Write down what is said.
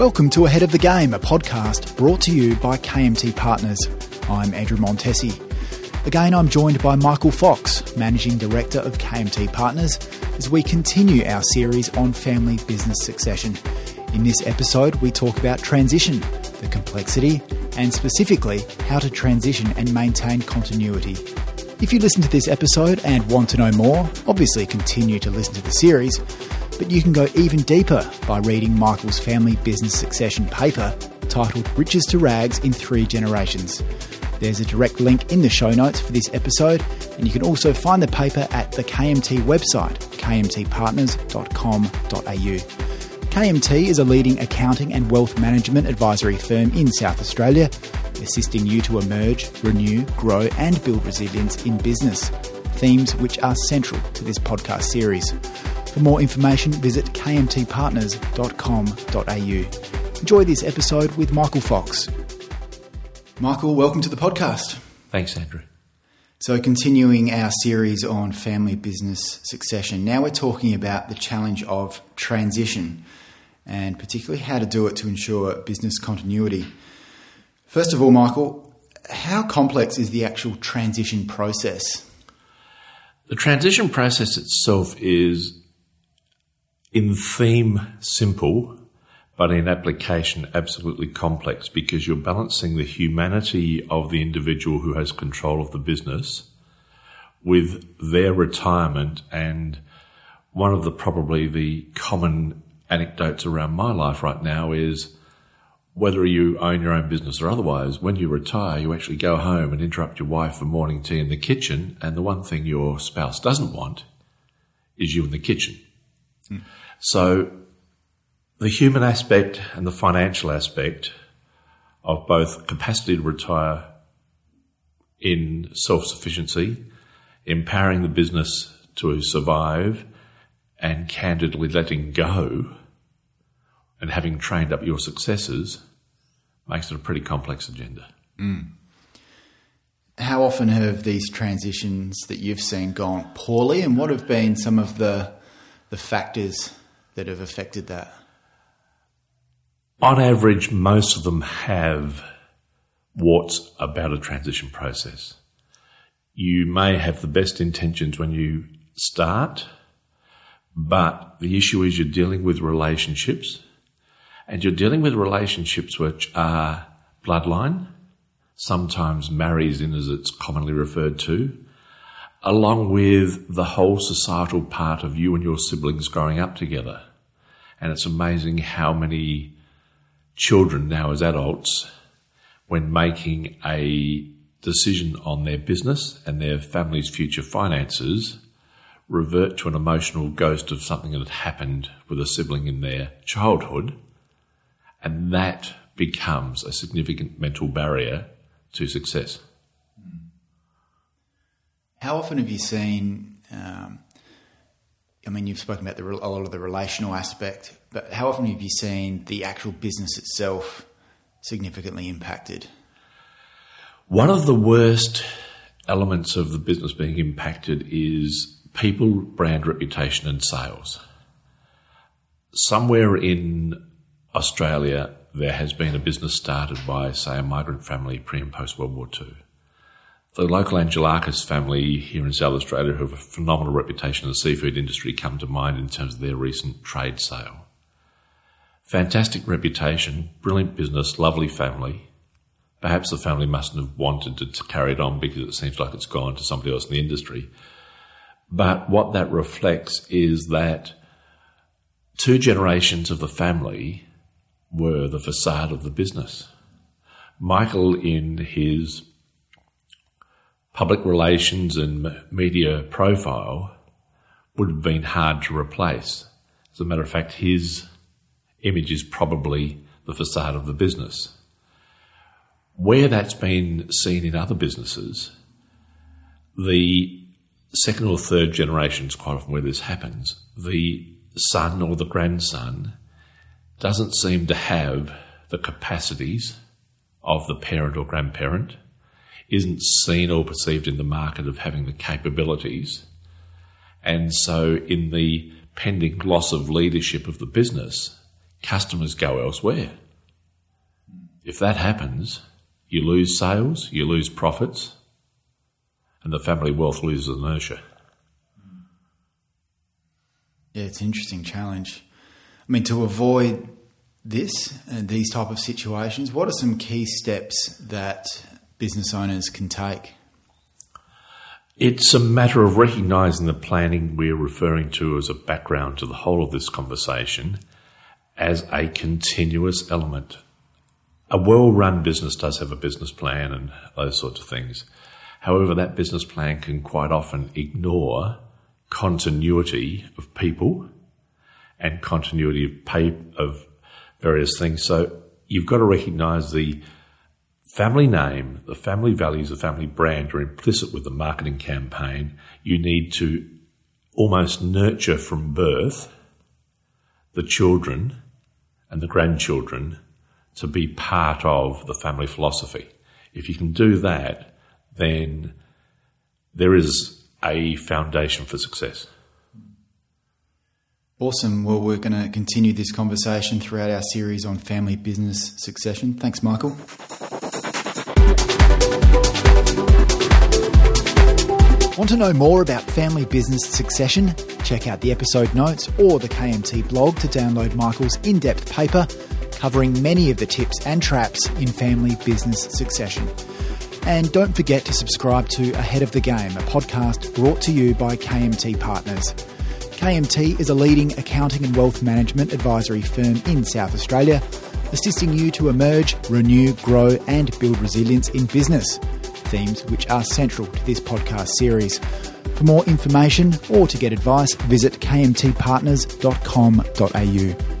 Welcome to Ahead of the Game, a podcast brought to you by KMT Partners. I'm Andrew Montesi. Again, I'm joined by Michael Fox, Managing Director of KMT Partners, as we continue our series on family business succession. In this episode, we talk about transition, the complexity, and specifically how to transition and maintain continuity. If you listen to this episode and want to know more, obviously continue to listen to the series but you can go even deeper by reading Michael's family business succession paper titled Riches to Rags in Three Generations. There's a direct link in the show notes for this episode, and you can also find the paper at the KMT website, kmtpartners.com.au. KMT is a leading accounting and wealth management advisory firm in South Australia, assisting you to emerge, renew, grow, and build resilience in business, themes which are central to this podcast series. For more information, visit kmtpartners.com.au. Enjoy this episode with Michael Fox. Michael, welcome to the podcast. Thanks, Andrew. So, continuing our series on family business succession, now we're talking about the challenge of transition and particularly how to do it to ensure business continuity. First of all, Michael, how complex is the actual transition process? The transition process itself is in theme simple, but in application absolutely complex because you're balancing the humanity of the individual who has control of the business with their retirement and one of the probably the common anecdotes around my life right now is whether you own your own business or otherwise, when you retire, you actually go home and interrupt your wife for morning tea in the kitchen, and the one thing your spouse doesn't want is you in the kitchen. So the human aspect and the financial aspect of both capacity to retire in self sufficiency, empowering the business to survive, and candidly letting go and having trained up your successors makes it a pretty complex agenda. Mm. How often have these transitions that you've seen gone poorly, and what have been some of the the factors that have affected that? On average, most of them have what's about a transition process. You may have the best intentions when you start, but the issue is you're dealing with relationships and you're dealing with relationships which are bloodline, sometimes marries in as it's commonly referred to, along with the whole societal part of you and your siblings growing up together. And it's amazing how many children now, as adults, when making a decision on their business and their family's future finances, revert to an emotional ghost of something that had happened with a sibling in their childhood. And that becomes a significant mental barrier to success. How often have you seen? Um, I mean, you've spoken about the, a lot of the relational aspect, but how often have you seen the actual business itself significantly impacted? One of the worst elements of the business being impacted is people, brand reputation, and sales. Somewhere in Australia, there has been a business started by, say, a migrant family pre and post World War II the local Angelakis family here in South Australia, who have a phenomenal reputation in the seafood industry, come to mind in terms of their recent trade sale. Fantastic reputation, brilliant business, lovely family. Perhaps the family mustn't have wanted to carry it on because it seems like it's gone to somebody else in the industry. But what that reflects is that two generations of the family were the facade of the business. Michael, in his public relations and media profile would have been hard to replace. As a matter of fact, his image is probably the facade of the business. Where that's been seen in other businesses, the second or third generations, quite often where this happens, the son or the grandson doesn't seem to have the capacities of the parent or grandparent isn't seen or perceived in the market of having the capabilities. And so, in the pending loss of leadership of the business, customers go elsewhere. If that happens, you lose sales, you lose profits, and the family wealth loses inertia. Yeah, it's an interesting challenge. I mean, to avoid this and these type of situations, what are some key steps that business owners can take? It's a matter of recognising the planning we're referring to as a background to the whole of this conversation as a continuous element. A well run business does have a business plan and those sorts of things. However, that business plan can quite often ignore continuity of people and continuity of pay of various things. So you've got to recognise the family name, the family values, the family brand are implicit with the marketing campaign. You need to almost nurture from birth the children and the grandchildren to be part of the family philosophy. If you can do that, then there is a foundation for success. Awesome. Well, we're going to continue this conversation throughout our series on family business succession. Thanks, Michael. Want to know more about family business succession? Check out the episode notes or the KMT blog to download Michael's in depth paper covering many of the tips and traps in family business succession. And don't forget to subscribe to Ahead of the Game, a podcast brought to you by KMT Partners. KMT is a leading accounting and wealth management advisory firm in South Australia, assisting you to emerge, renew, grow, and build resilience in business, themes which are central to this podcast series. For more information or to get advice, visit kmtpartners.com.au.